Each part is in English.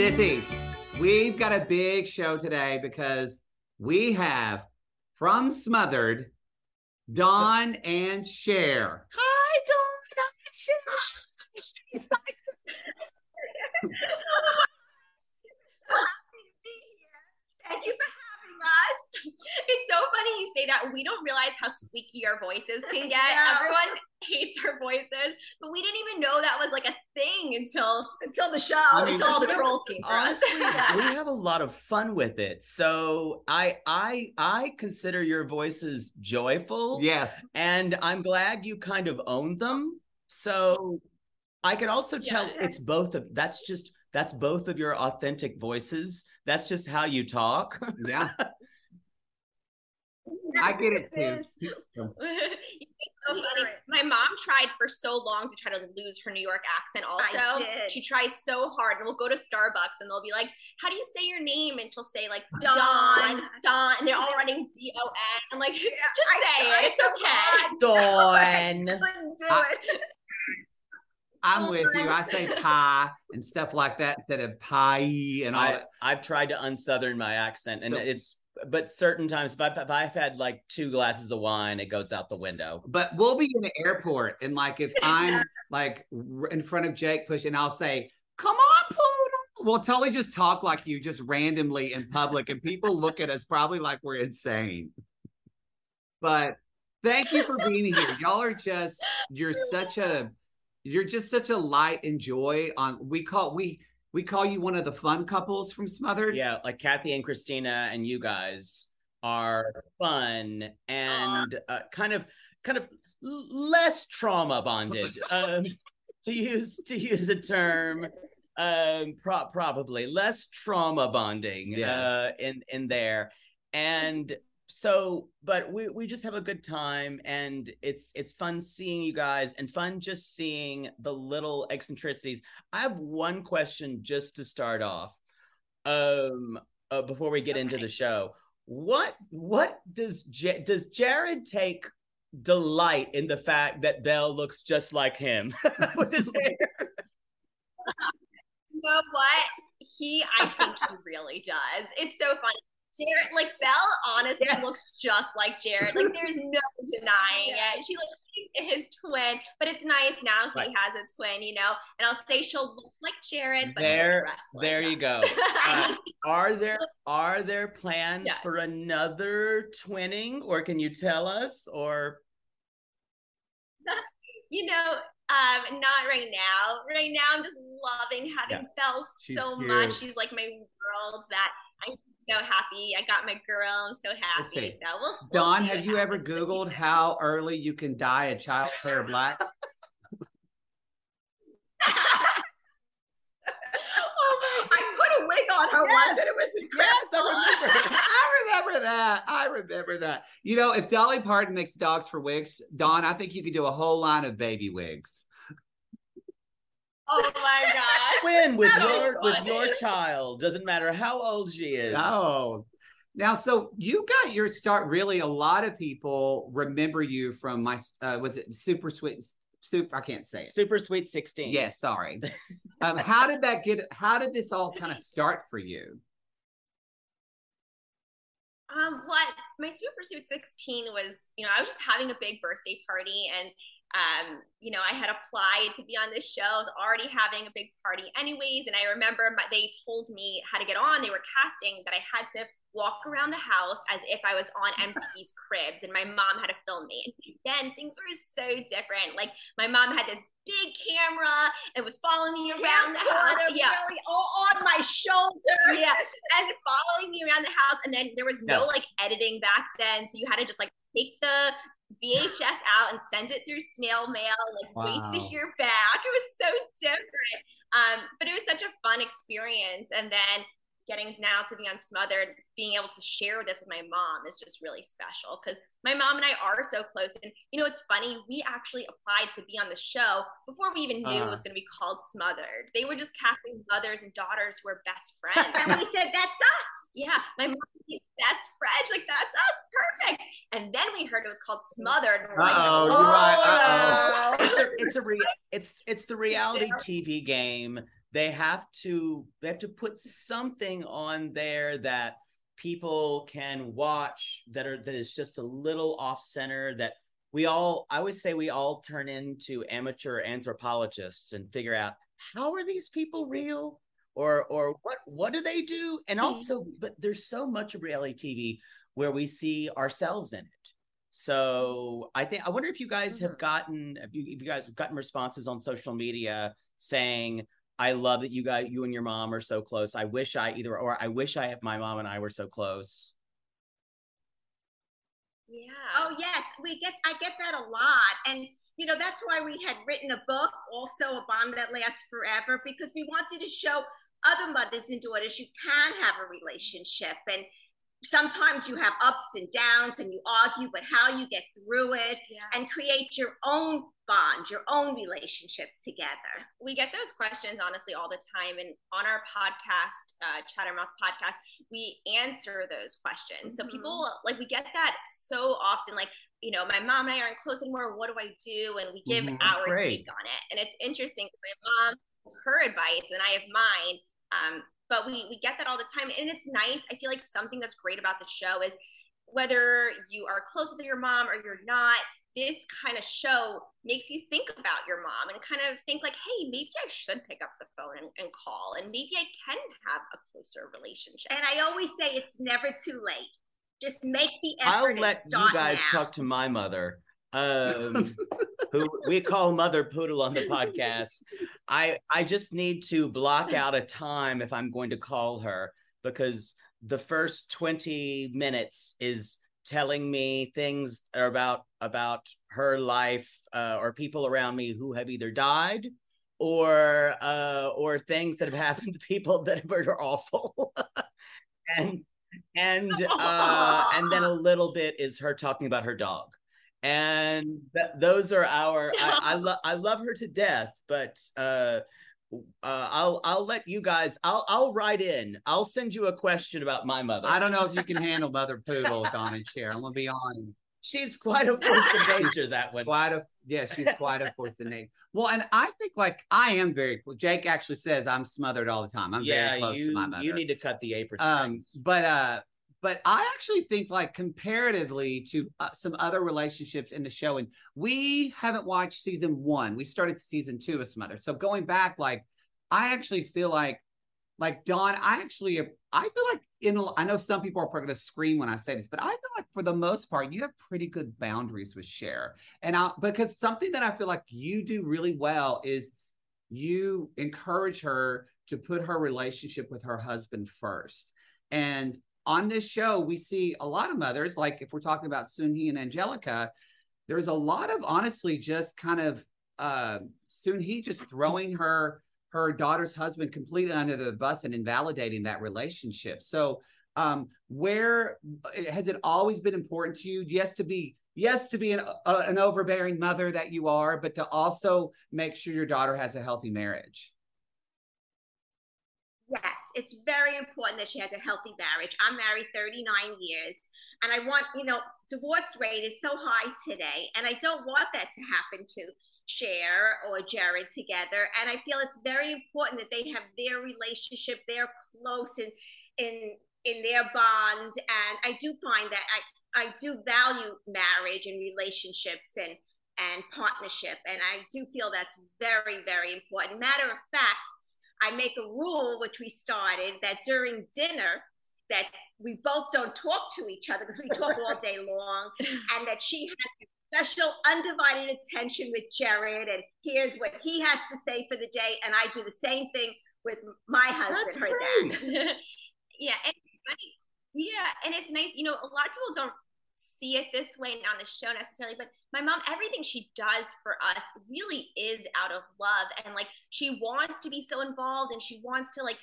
Sissies, we've got a big show today because we have from Smothered, Dawn and Cher. Hi, Dawn. Hi, Cher. Thank you for having us. It's so funny you say that. We don't realize how squeaky our voices can get. Yeah. Everyone hates our voices, but we didn't even know that was like a thing until until the show. I mean, until all the trolls came for us. honestly we have a lot of fun with it so i i i consider your voices joyful Yes. and i'm glad you kind of own them so i can also tell Yeah. it's both of that's just that's both of your authentic voices that's just how you talk Yeah. I get it too. So funny. My mom tried for so long to try to lose her New York accent. Also, she tries so hard, and we'll go to Starbucks, and they'll be like, "How do you say your name?" And she'll say like Don, Dawn, Dawn, and they're all writing D O N. I'm like, just say it. It's okay. Dawn. Do I- it. I'm with you. I say pie and stuff like that instead of pie and all I, that. I've tried to unsouthern my accent, and So- it's but certain times if I've, if I've had like two glasses of wine, it goes out the window. But we'll be in the airport, and like if I'm like in front of Jake pushing, I'll say, "Come on, Poodle." We'll totally just talk like you, just randomly in public, and people look at us probably like we're insane. But thank you for being here. Y'all are just you're such a you're just such a light and joy. On we call we we call you one of the fun couples from Smothered. Yeah, like Kathy and Christina and you guys are fun and uh, kind of kind of less trauma bonded. Um, to use to use a term um pro- probably less trauma bonding Yes. uh in in there and so but we we just have a good time and it's it's fun seeing you guys and fun just seeing the little eccentricities i have one question just to start off um uh, before we get into the show what what does J- does jared take delight in the fact that belle looks just like him with his hair You know what? He, I think he really does. It's so funny. Jared, like Belle, honestly Yes. looks just like Jared. Like there's no denying it. She looks like his twin, but it's nice now he Right. has a twin, you know. And I'll say she'll look like Jared, but There- like there you go. Uh, are there are there plans Yeah. for another twinning or can you tell us or you know, um, not right now. Right now, I'm just loving having Belle so much. She's like my world. That I'm so happy. I got my girl. I'm so happy. So we'll. we'll Dawn, see have you ever happens in the Googled how early you can dye a child's hair black? Oh my! I put a wig on her once, and it was incredible. I remember that. I remember that. You know, if Dolly Parton makes dogs for wigs, Dawn, I think you could do a whole line of baby wigs. Oh my gosh. when with So your with your child doesn't matter how old she is Oh. Now, so you got your start. Really, a lot of people remember you from my. Uh, was it super sweet? Soup. I can't say it. super sweet 16 Yes, sorry. um, how did that get? How did this all kind of start for you? Um, what my Super Sweet 16 was, you know, I was just having a big birthday party and um, you know, I had applied to be on this show. I was already having a big party anyways. And I remember my, they told me how to get on. They were casting that I had to walk around the house as if I was on MTV's Cribs and my mom had to film me. And then things were so different. Like my mom had this big camera and was following me around the house. Yeah. Really all on my shoulder. Yeah. And following me around the house. And then there was no like editing back then. So you had to just like take the VHS out and send it through snail mail, like wow. wait to hear back. It was so different. Um, but it was such a fun experience. And then getting now to be unsmothered, being able to share this with my mom is just really special because my mom and I are so close. And you know, it's funny, we actually applied to be on the show before we even knew uh. it uh-huh. was going to be called Smothered. They were just casting mothers and daughters who were best friends. and we said, That's us. Yeah, my mom best friend, like that's us, perfect. And then we heard it was called Smothered. And we're like, oh, right. No. It's a, it's a re- it's it's the reality TV game they have to they have to put something on there that people can watch that are that is just a little off center that we all i would say we all turn into amateur anthropologists and figure out how are these people real? Or or what what do they do? And also but there's so much of reality tv where we see ourselves in it. So i think i wonder if you guys have mm-hmm. gotten if you, if you guys have gotten responses on social media saying I love that you guys, you and your mom are so close. I wish I either, or I wish I, my mom and I were so close. Yeah. Oh yes, we get. I get that a lot, and you know that's why we had written a book, also a bond that lasts forever, because we wanted to show other mothers and daughters you can have a relationship, and sometimes you have ups and downs and you argue, but how you get through it yeah. and create your own bond, your own relationship together. We get those questions honestly all the time. And on our podcast, uh, Chattermouth podcast, we answer those questions. Mm-hmm. So people like, we get that so often, like, you know, my mom and I aren't close anymore. What do I do? And we give mm-hmm. our Great. take on it. And it's interesting because my mom has her advice and I have mine. Um, but we we get that all the time. And it's nice. I feel like something that's great about the show is whether you are close with your mom or you're not this kind of show makes you think about your mom and kind of think like hey maybe i should pick up the phone and, and call and maybe i can have a closer relationship. And i always say it's never too late. Just make the effort i'll let you guys now. talk to my mother um, who we call Mother Poodle on the podcast. I I just need to block out a time if I'm going to call her because the first 20 minutes is telling me things about about her life uh, or people around me who have either died or uh, or things that have happened to people that are awful and and uh, and then a little bit is her talking about her dog and th- those are our I, I love I love her to death, but uh uh, I'll I'll let you guys. I'll I'll write in. I'll send you a question about my mother. I don't know if you can handle Mother Poodle, Dawn and Cher. I'm gonna be on. She's quite a force of nature. That one. Quite a yeah. She's quite a force of nature. Well, and I think like I am very. Jake actually says I'm smothered all the time. I'm yeah, very close you, to my mother. You need to cut the apron. Um, but uh, but I actually think like comparatively to uh, some other relationships in the show, and we haven't watched season one. We started season two of Smother. So going back, like I actually feel like, like Dawn, I actually, I feel like in, I know some people are probably going to scream when I say this, but I feel like for the most part, you have pretty good boundaries with Cher. And I, because something that I feel like you do really well is you encourage her to put her relationship with her husband first. And on this show, we see a lot of mothers, like if we're talking about Soon-Hee and Angelica, there's a lot of honestly just kind of uh, Soon-Hee just throwing her her daughter's husband completely under the bus and invalidating that relationship. So, um, where has it always been important to you? Yes, to be yes to be an, uh, an overbearing mother that you are, but to also make sure your daughter has a healthy marriage. Yes, it's very important that she has a healthy marriage. I'm married 39 years, and I want, you know, divorce rate is so high today, and I don't want that to happen to Cher or Jared together. And I feel it's very important that they have their relationship, they're close and in in their bond. And I do find that I, I do value marriage and relationships and, and partnership. And I do feel that's very, very important. Matter of fact, I make a rule, which we started, that during dinner, that we both don't talk to each other because we talk all day long, and that she has special undivided attention with Jared, and here's what he has to say for the day, and I do the same thing with my husband, That's her great. dad. yeah, and yeah, and it's nice. You know, a lot of people don't see it this way on the show necessarily, but my mom, everything she does for us really is out of love, and like she wants to be so involved, and she wants to like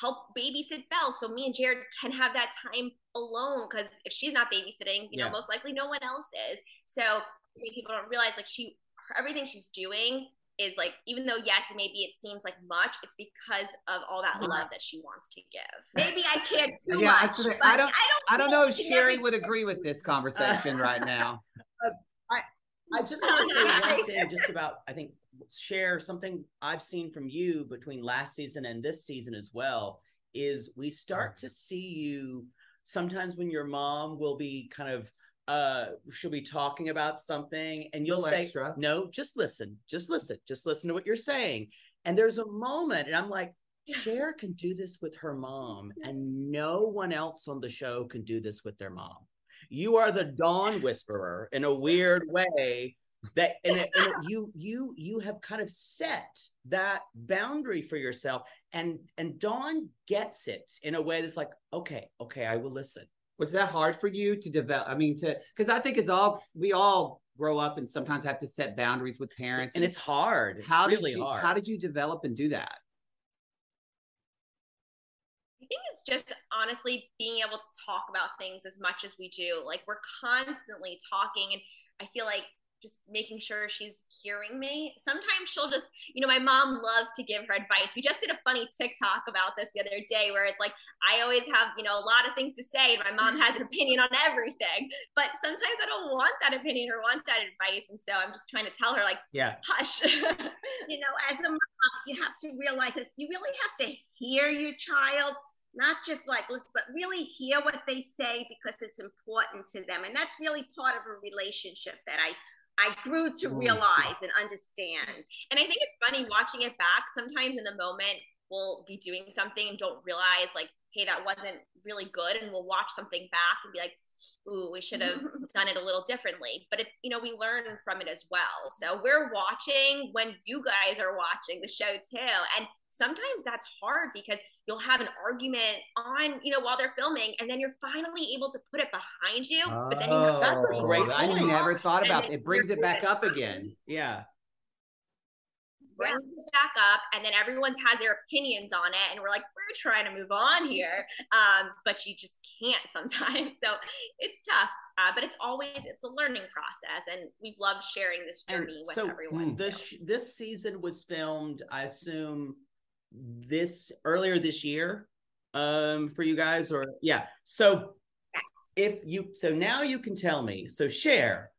help babysit Belle. So me and Jared can have that time alone because if she's not babysitting, you know, most likely no one else is. So I people don't realize like she everything she's doing is like even though yes maybe it seems like much it's because of all that mm-hmm. love that she wants to give Maybe I care too Yeah, I much. said- but I don't- I don't. I don't know if Sherry would agree with this conversation right now. Uh, I I just want to say one thing just about I think Cher something I've seen from you between last season and this season as well is we start to see you sometimes when your mom will be kind of uh she'll be talking about something? And you'll say extra. no just listen just listen just listen to what you're saying. And there's a moment and I'm like Cher can do this with her mom and no one else on the show can do this with their mom. You are the dawn whisperer in a weird way that and, it, and it- you you you have kind of set that boundary for yourself and and dawn gets it in a way that's like okay okay i will listen Was that hard for you to develop? I mean, to because I think it's all we all grow up and sometimes have to set boundaries with parents, and it's hard it's how really did you, hard How did you develop and do that? I think it's just honestly being able to talk about things as much as we do. Like we're constantly talking, and I feel like just making sure she's hearing me. Sometimes she'll just, you know, my mom loves to give her advice. We just did a funny TikTok about this the other day where it's like, I always have, you know, a lot of things to say, and my mom has an opinion on everything. But sometimes I don't want that opinion or want that advice. And so I'm just trying to tell her, like, yeah hush. you know, as a mom, you have to realize this. You really have to hear your child, not just like listen, but really hear what they say because it's important to them. And that's really part of a relationship that I I grew to Mm. realize and understand. And I think it's funny watching it back. Sometimes in the moment, we'll be doing something and don't realize, like, hey, that wasn't really good. And we'll watch something back and be like, ooh, we should have done it a little differently. But it, you know, we learn from it as well. So we're watching when you guys are watching the show too. And sometimes that's hard because you'll have an argument on, you know, while they're filming, and then you're finally able to put it behind you. But then you have to oh, That's a great I never thought about it. It brings it back up again. yeah bring it back up and then everyone's has their opinions on it and we're like we're trying to move on here um, but you just can't sometimes. So it's tough uh, but it's always it's a learning process and we've loved sharing this And journey with so, everyone this sh- this season was filmed i assume this earlier this year um for you guys or yeah. So if you so now you can tell me so Cher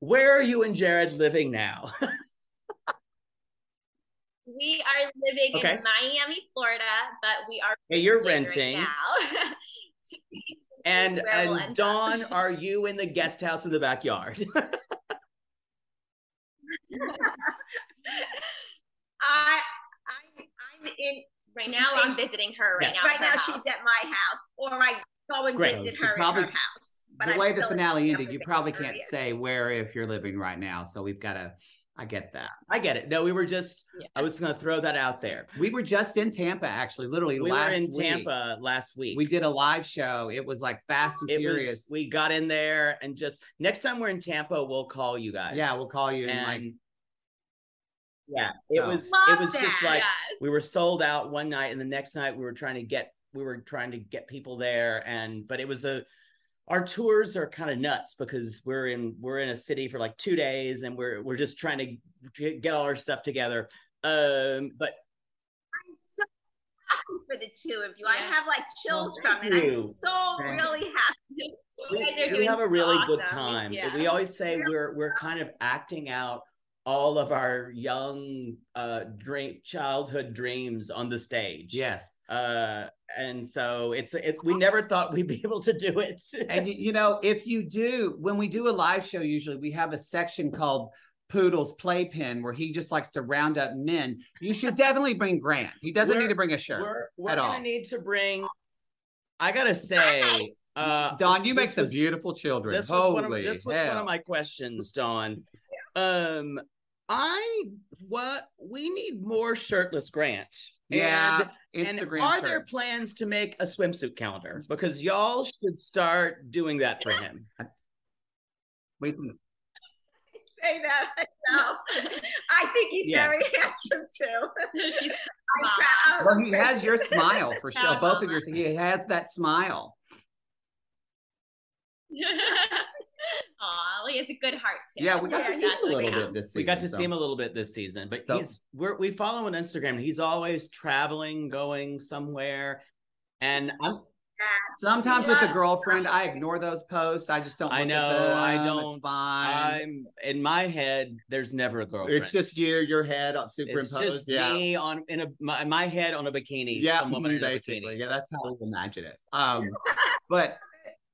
where are you and jared living now we are living Okay. in miami florida but we are hey you're renting renting right now To and and end up. dawn are you in the guest house in the backyard I I'm I'm in right now i'm visiting her right Yes. now right now her she's at my house or I go and Great. visit her probably- in her house. But the I'm way the finale ended, you probably can't area. say where if you're living right now. So we've got to. I get that. i get it no we were just Yeah. i was gonna throw that out there We were just in Tampa, actually, literally last week. we last were in week. tampa last week We did a live show. It was like Fast and it Furious. was we got in there and just next time we're in tampa we'll call you guys yeah, we'll call you and, and like yeah it Oh. was Love it was just like yes. we were sold out one night and the next night we were trying to get we were trying to get people there and but it was a our tours are kind of nuts because we're in we're in a city for like two days and we're we're just trying to get, get all our stuff together um but I'm so happy for the two of you. I have like chills Well, from thank it. you. I'm so Thank really happy. you guys are we doing have a really good time. Yeah. We always say we're we're kind of acting out all of our young uh dream childhood dreams on the stage. yes. Uh, and so it's it's we never thought we'd be able to do it. and you, know, if you do, when we do a live show, usually we have a section called Poodle's Playpen where he just likes to round up men. You should definitely bring Grant. He doesn't We're- need to bring a shirt. we're we're at gonna all. need to bring. I gotta say, uh, Dawn, you make some was- beautiful children. This was, Holy one of, this was one of my questions, dawn Um, I what we need more shirtless Grant. Yeah, And, and Instagram. are there plans to make a swimsuit calendar? Because y'all should start doing that for him. We can- Say that. No. I think he's Yeah. very handsome too. She's I'm proud. Well, he has your smile for sure. Both of mama. yours. He has that smile. Aw, he has a good heart too. Yeah, we got to see him a little bit this season. we got to so. see him a little bit this season, but So- he's we're, we follow on Instagram. He's always traveling, going somewhere, and I'm Sometimes with a girlfriend, I ignore those posts. I just don't. I know At them. I don't. It's fine. I'm in my head. There's never a girlfriend. It's just you, your head up it's superimposed. just yeah. me on in a my, my head on a bikini. Yeah, some woman in a basically. bikini. Yeah, that's how we imagine it. Um, but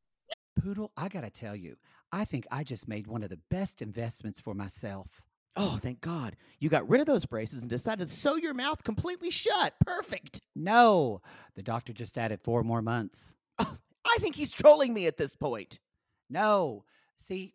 Poodle, I gotta tell you, I think I just made one of the best investments for myself. Oh, thank God. You got rid of those braces and decided to sew your mouth completely shut. Perfect. No, the doctor just added four more months. Oh, I think he's trolling me at this point. No, see,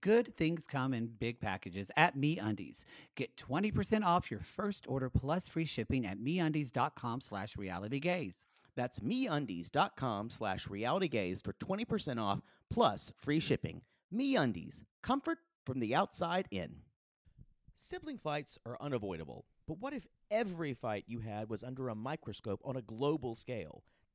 good things come in big packages at MeUndies. Get 20% off your first order plus free shipping at MeUndies.com slash realitygays. That's meundies.com slash realitygays for 20% off plus free shipping. MeUndies, comfort from the outside in. Sibling fights are unavoidable, but what if every fight you had was under a microscope on a global scale?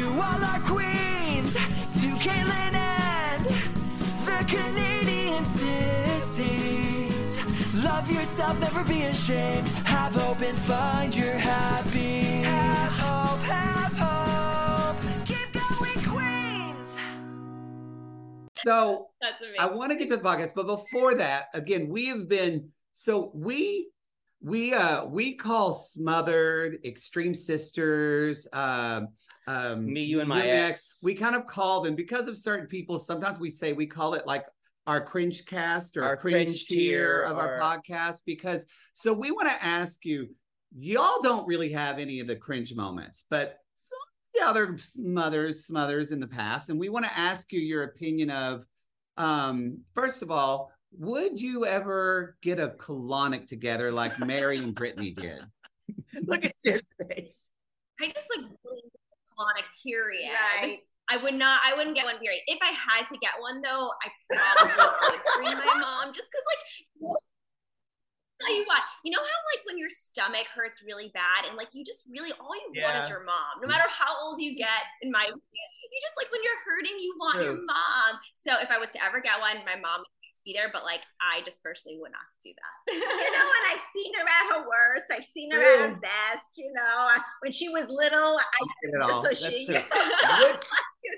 To all our queens, to Caitlin and the Canadian sissies. Love yourself, never be ashamed. Have hope and find your happy. Have hope, have hope. Keep going, Queens. So That's amazing. I want to get to the podcast, but before that, again, we have been so we we uh we call smothered extreme sisters um um Me, you, and my ex. we kind of call them because of certain people sometimes we say we call it like our cringe cast or Our our cringe, cringe tier tier of our podcast because so we want to ask you y'all don't really have any of the cringe moments but some of the other mothers smothers in the past and we want to ask you your opinion of um first of all would you ever get a colonic together like Mary and Brittany did? Look at your face. I just like really colonic period. Right. I would not. I wouldn't get one period. If I had to get one though, I probably would bring my mom just because like. Tell you what, you know how like when your stomach hurts really bad and like you just really all you want is your mom. No matter how old you get, in my opinion, you just like when you're hurting, you want your mom. So if I was to ever get one, my mom would be there, but like I just personally would not do that. you know, and I've seen her at her worst. I've seen her at her best. You know, when she was little, I Get it all. was That's tushy. true. you Would,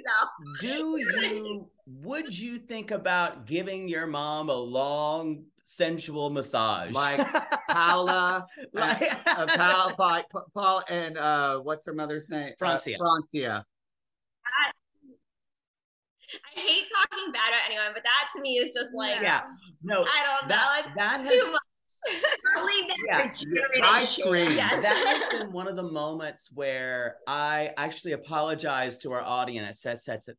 know, do you would you think about giving your mom a long sensual massage? Like Paula, Like- uh, Paul, Paul, Paul, and uh, what's her mother's name? Francia. Uh, Francia. I hate talking bad about anyone, but that to me is just like yeah. No, I don't know. that It's that has, too much. I'll leave that Yeah, for Jared. I and Shay. scream. Yes. that has been one of the moments where I actually apologized to our audience. I said, said, said,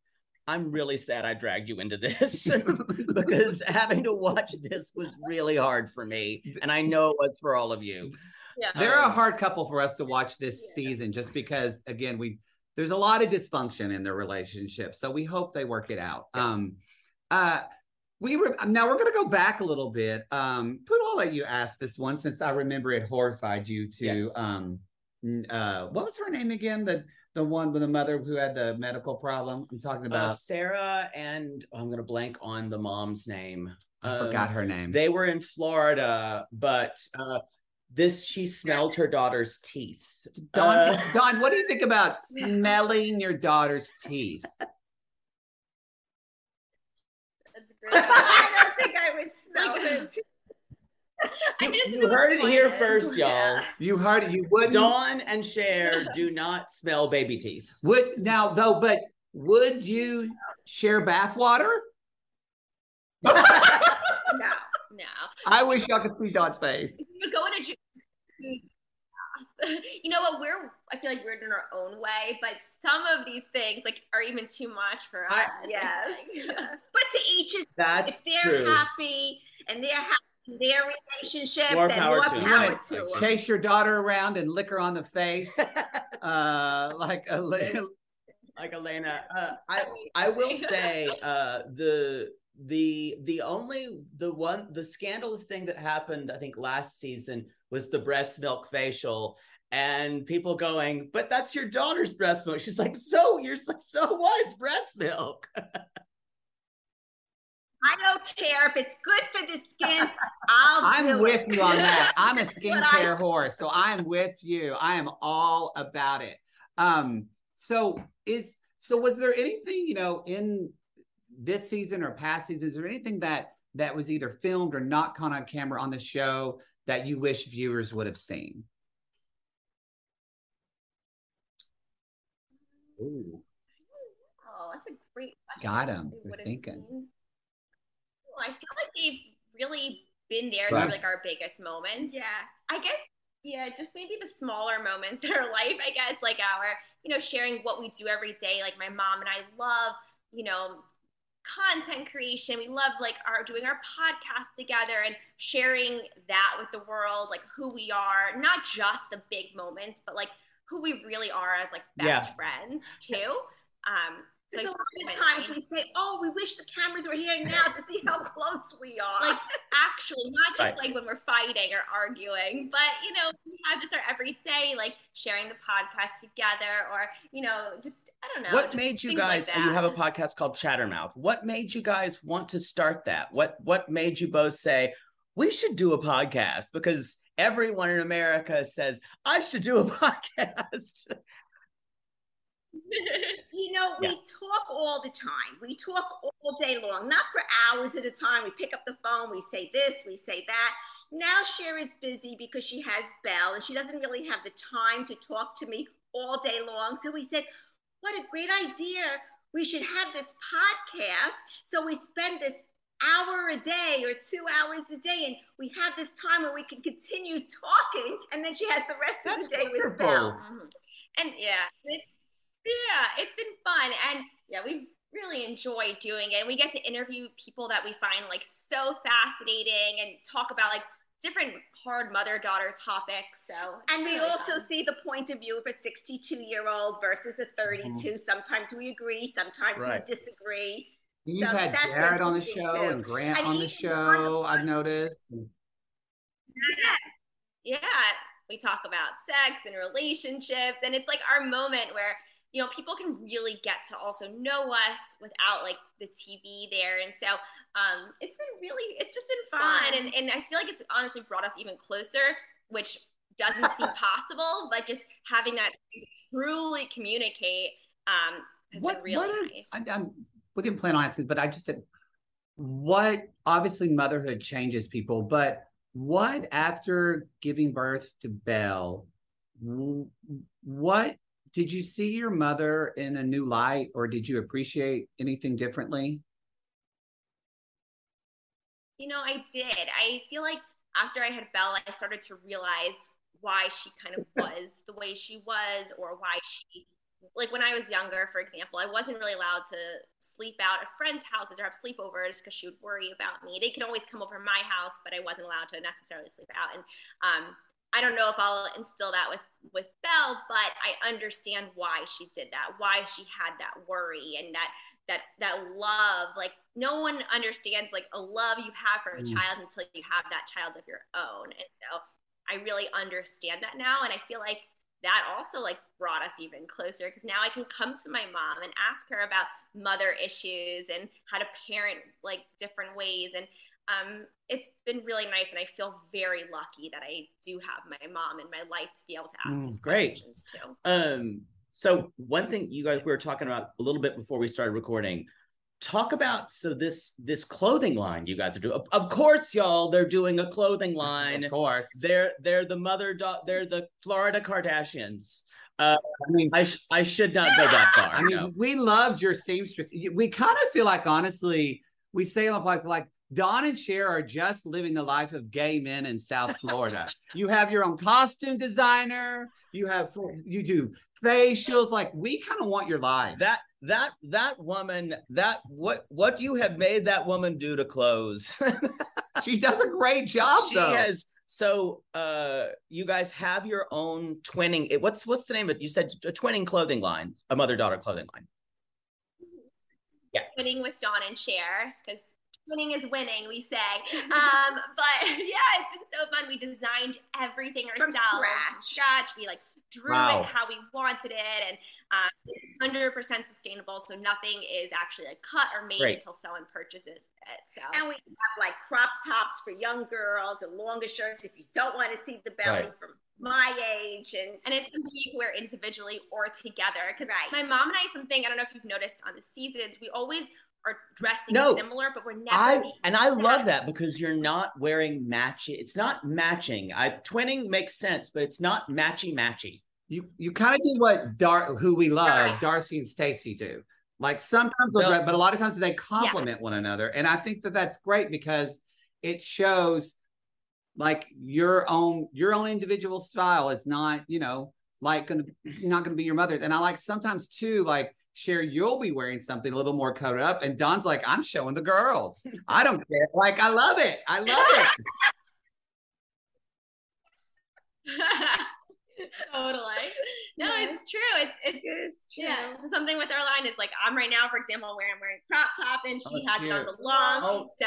I'm really sad I dragged you into this because having to watch this was really hard for me. And I know it was for all of you. Yeah. They're a Um, hard couple for us to watch this season, just because again we there's a lot of dysfunction in their relationship. So we hope they work it out. Um, uh, we re- now we're going to go back a little bit. Um, Poodle, I'll let you ask this one since I remember it horrified you to. Um, uh, what was her name again? The the one with the mother who had the medical problem. I'm talking Uh, about. Sarah and oh, I'm gonna blank on the mom's name. I Um, forgot her name. They were in Florida, but uh, this she smelled her daughter's teeth. Dawn, Uh, Dawn, what do you think about smelling your daughter's teeth? That's great. I don't think I would smell it. I just you heard it the here first, y'all. Yeah. You heard it. You wouldn't. Dawn and Cher do not smell baby teeth. Would now though, but would you share bathwater? No. No. I wish y'all could see Dawn's face. If we would go in a ju- you know what we're i feel like we're in our own way but some of these things like are even too much for us I- I Yes, yes. But to each his That's if they're true. happy and they're happy in their relationship, More then power more to 'em. You power wanna to 'em. Chase your daughter around and lick her on the face, uh, like a like Elena. Uh, I I will say uh, the the the only the one the scandalous thing that happened I think last season was the breast milk facial. And people going, but that's your daughter's breast milk. She's like, so you're so, so what? It's breast milk. I don't care if it's good for the skin. I'll I'm do with it. you on that. I'm a I skincare whore, so I'm with you. I am all about it. Um, so is so was there anything you know in this season or past seasons or anything that that was either filmed or not caught on camera on the show that you wish viewers would have seen? Ooh. oh that's a great question Got 'em. They They're would've thinking. seen. Well, i feel like they've really been there Right. through like our biggest moments Yeah. I guess, yeah, just maybe the smaller moments in our life, I guess, like our, you know, sharing what we do every day. Like my mom and I love, you know, content creation. We love like our doing our podcast together and sharing that with the world, like who we are, not just the big moments, but like who we really are as like best Yeah. friends too. Um, There's I a lot of times we say, "Oh, we wish the cameras were here now to see how close we are." like actually not just Right. like when we're fighting or arguing but you know we have just our everyday like sharing the podcast together or you know just i don't know what made you things like guys you have a podcast called chattermouth. What made you guys want to start that? What what made you both say we should do a podcast because everyone in america says i should do a podcast You know, we Yeah. talk all the time. We talk all day long, not for hours at a time. We pick up the phone, we say this, we say that. Now Cher is busy because she has Belle and she doesn't really have the time to talk to me all day long. So we said, what a great idea. We should have this podcast. So we spend this hour a day or two hours a day and we have this time where we can continue talking and then she has the rest That's of the day with wonderful. Belle. Mhm. and yeah yeah it's been fun and yeah we really enjoy doing it and we get to interview people that we find like so fascinating and talk about like different hard mother-daughter topics so it's And we also fun. see the point of view of a 62 year old versus a 32. Mm-hmm. Sometimes we agree, sometimes Right. we disagree. You've So had that's Jared on the show too. and Grant And on the show. on I've noticed. Yeah. yeah we talk about sex and relationships and it's like our moment where you know people can really get to also know us without like the tv there. And so um it's been really it's just been fun. And, and i feel like it's honestly brought us even closer which doesn't seem possible but just having that truly communicate um has what, been really what is, nice. I, I'm, we didn't plan on asking, but I just said, what obviously motherhood changes people, but what after giving birth to Belle, what did you see your mother in a new light or did you appreciate anything differently? You know, I did. I feel like after I had Belle, I started to realize why she kind of was the way she was, or why she, like when I was younger, for example, I wasn't really allowed to sleep out at friends' houses or have sleepovers because she would worry about me. They could always come over my house, but I wasn't allowed to necessarily sleep out. And um, I don't know if I'll instill that with with Belle, but I understand why she did that, why she had that worry and that that that love. Like no one understands like a love you have for a Mm. child until you have that child of your own. And so I really understand that now, and I feel like that also like brought us even closer because now I can come to my mom and ask her about mother issues and how to parent like different ways and um, it's been really nice and I feel very lucky that I do have my mom in my life to be able to ask Mm, these great. questions too. Um, so one thing you guys we were talking about a little bit before we started recording. Talk about so this this clothing line you guys are doing. Of, of course, y'all, they're doing a clothing line. Of course. They're they're the mother do- they're the Florida Kardashians. Uh, I mean, I sh- I should not go that far. I mean, no. we loved your seamstress. We kind of feel like, honestly, we say like like Dawn and Cher are just living the life of gay men in South Florida. you have your own costume designer. You have you do facials. Like we kind of want your life. that that that woman that what what you have made that woman do to clothes she does a great job. she though. has so uh you guys have your own twinning what's what's the name of it you said a twinning clothing line a mother daughter clothing line yeah. Winning with Dawn and Cher because winning is winning, we say. Um, but yeah, it's been so fun. We designed everything ourselves from scratch. scratch. We like drew Wow. it how we wanted it and um, 100% sustainable. So nothing is actually like cut or made Great. until someone purchases it. So And we have like crop tops for young girls and longer shirts if you don't want to see the belly Right. from my age. And and it's something you can wear individually or together. Because Right. my mom and I, something I don't know if you've noticed on the seasons, we always are dressing No. similar, but we're never. I and I love exact that because you're not wearing matching. It's not matching. I twinning makes sense, but it's not matchy matchy. You you kind of do what Dar who we love, Right. Darcy and Stacy do. Like sometimes, they'll No. dress, but a lot of times they complement one another, and I think that that's great because it shows like your own your own individual style. It's not you know like gonna you're not gonna be your mother. And I like sometimes too like. Cher, you'll be wearing something a little more coated up, and Dawn's like, "I'm showing the girls. I don't care. Like, I love it. I love it. totally. No, it's true. It's it's it's true. yeah. So something with our line is like I'm right now, for example, wearing wearing crop top, and she Oh, has it on the long. Oh. So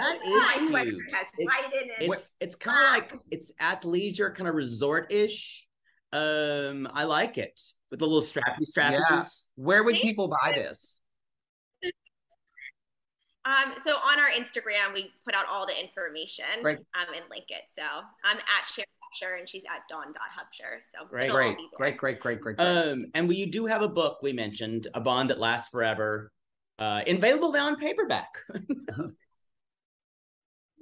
That My is cute. It's- white in it. It's it's kind of like it's athleisure, kind of resort ish. Um, I like it with the little strappy strappies. Where would people buy this? um, so on our Instagram, we put out all the information Great. um and link it. So I'm at Cher Hubsher, and she's at Dawn.Hubsher. So Great. it'll all Great, be there. great, great, great, great, great. Um, and we you do have a book we mentioned, a bond that lasts forever. Uh, available now on paperback.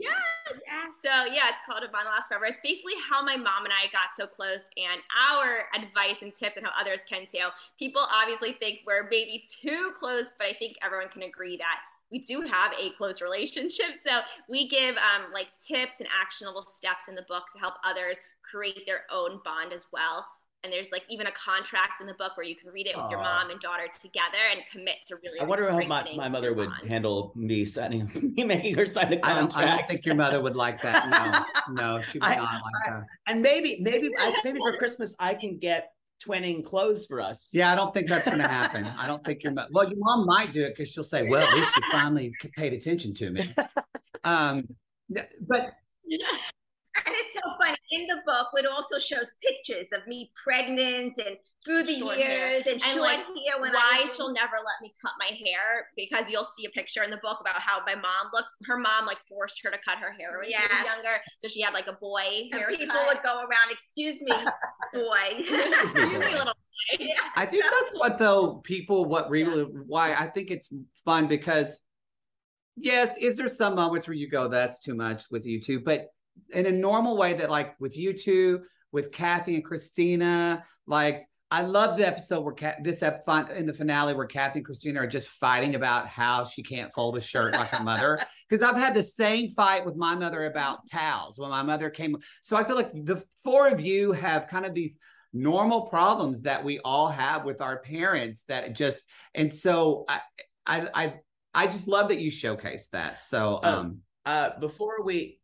Yes. So yeah, it's called A Bond That Lasts Forever. It's basically how my mom and I got so close and our advice and tips and how others can too. People obviously think we're maybe too close, but I think everyone can agree that we do have a close relationship. So we give um, like tips and actionable steps in the book to help others create their own bond as well. And there's like even a contract in the book where you can read it with your mom and daughter together and commit to really. I like, wonder how my, my mother would bond. handle me signing me making her sign a I contract. don't, I don't think your mother would like that. No, no, she would I- not like that. and maybe maybe maybe for Christmas I can get twinning clothes for us. Yeah, I don't think that's going to happen. I don't think your mother. Well, your mom might do it because she'll say, "Well, at least you finally paid attention to me." Um, th- but And it's so funny. In the book, it also shows pictures of me pregnant and through the Short hair. years and, And, short like, hair when why I was in- she'll never let me cut my hair because you'll see a picture in the book about how my mom looked. Her mom like forced her to cut her hair when she was younger, so she had like a boy and haircut. people would go around, excuse me, boy. Usually a little Yeah, I think so- that's what though people what really why I think it's fun because yes, is there some moments where you go that's too much with you two, but in a normal way that like with you two, with Kathy and Christina, like I love the episode where Ca- this ep- in the finale where Kathy and Christina are just fighting about how she can't fold a shirt like her mother. Because I've had the same fight with my mother about towels when my mother came. So I feel like the four of you have kind of these normal problems that we all have with our parents that just and so I I I, I just love that you showcase that. So Oh. um Uh, before we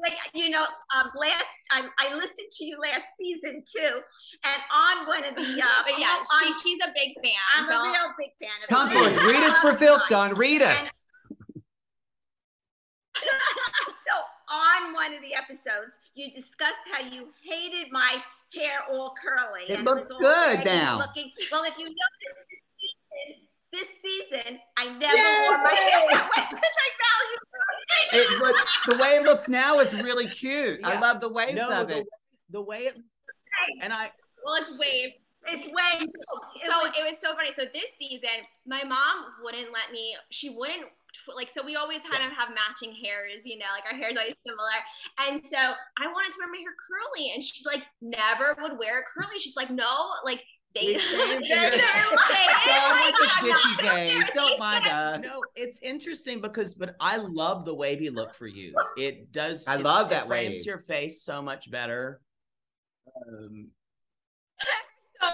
Like, you know, um, last I, I listened to you last season too, and on one of the, uh, but yeah, on- she, she's a big fan. I'm a Dawn't- real big fan of Come it. for us. Read us for filth, Don. Read us. so on one of the episodes, you discussed how you hated my hair all curly. It and looks was all good now. Looking. Well, if you notice this season, I never wore my hair that way because I value It looks, the way it looks now is really cute. I love the waves no, of the, it. the way it and I Well, it's wave. It's way. So it was so funny. So this season, my mom wouldn't let me. She wouldn't like. So we always kind of have matching hairs, you know, like our hair's always similar. And so I wanted to wear my hair curly, and she like never would wear it curly. She's like, no, like they. We changed they- it. Don't like, with the I'm not bitchy gonna gays. wear Don't mind us. no, it's interesting because but I love the wavy look for you. It does I it- love it that frames wave. your face so much better. Um, So,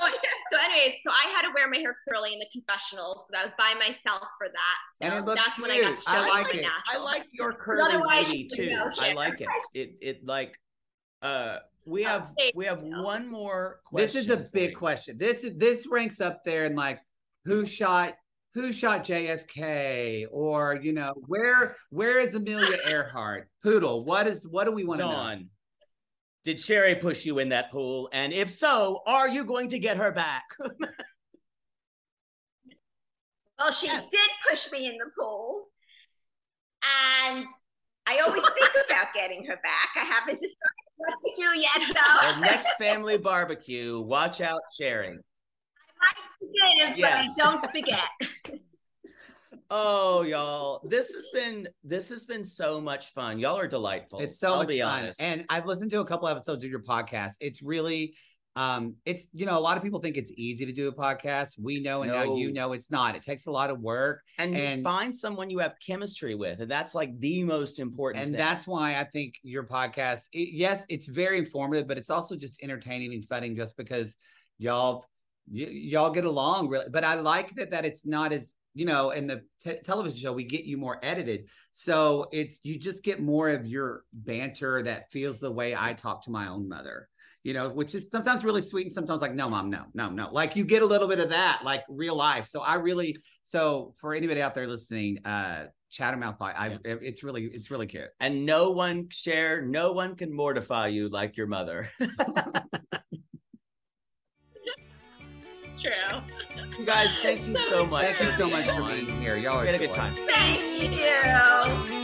so anyways, so I had to wear my hair curly in the confessionals because I was by myself for that. So And it looks that's when I got to show I it's like like it. natural. I like your curly Otherwise, wavy too. I like it. It it like uh we oh, have thank we have you. one more question. This is a big you. question. This is this ranks up there in like who shot who shot JFK or you know where where is Amelia Earhart? Poodle. What is what do we want to know? Dawn. Did Sherry push you in that pool? And if so, are you going to get her back? Well, she Yes. did push me in the pool, and I always think about getting her back. I haven't decided what to do yet, Well, though. next family barbecue, watch out, Sherry. I might forget it, Yes. but I don't forget. Oh, y'all, this has been this has been so much fun. Y'all are delightful. It's so I'll much be fun. honest. And I've listened to a couple episodes of your podcast. It's really um it's you know a lot of people think it's easy to do a podcast. We know and now you know it's not. It takes a lot of work. and, and- find someone you have chemistry with, and that's like the most important. And thing. that's why I think your podcast, it- yes, it's very informative, but it's also just entertaining and funny just because y'all y- y'all get along really. But I like that that it's not as you know in the te- television show we get you more edited, so it's you just get more of your banter that feels the way I talk to my own mother. You know, which is sometimes really sweet and sometimes like, no, mom, no, no, no. Like you get a little bit of that, like real life. So I really, so for anybody out there listening, uh, Chattermouth Pie, I, it- it's really, it's really cute. and no one share, no one can mortify you like your mother. It's true. you guys, thank you so much. Thank you so much for being here. Y'all are had a good time. Thank you.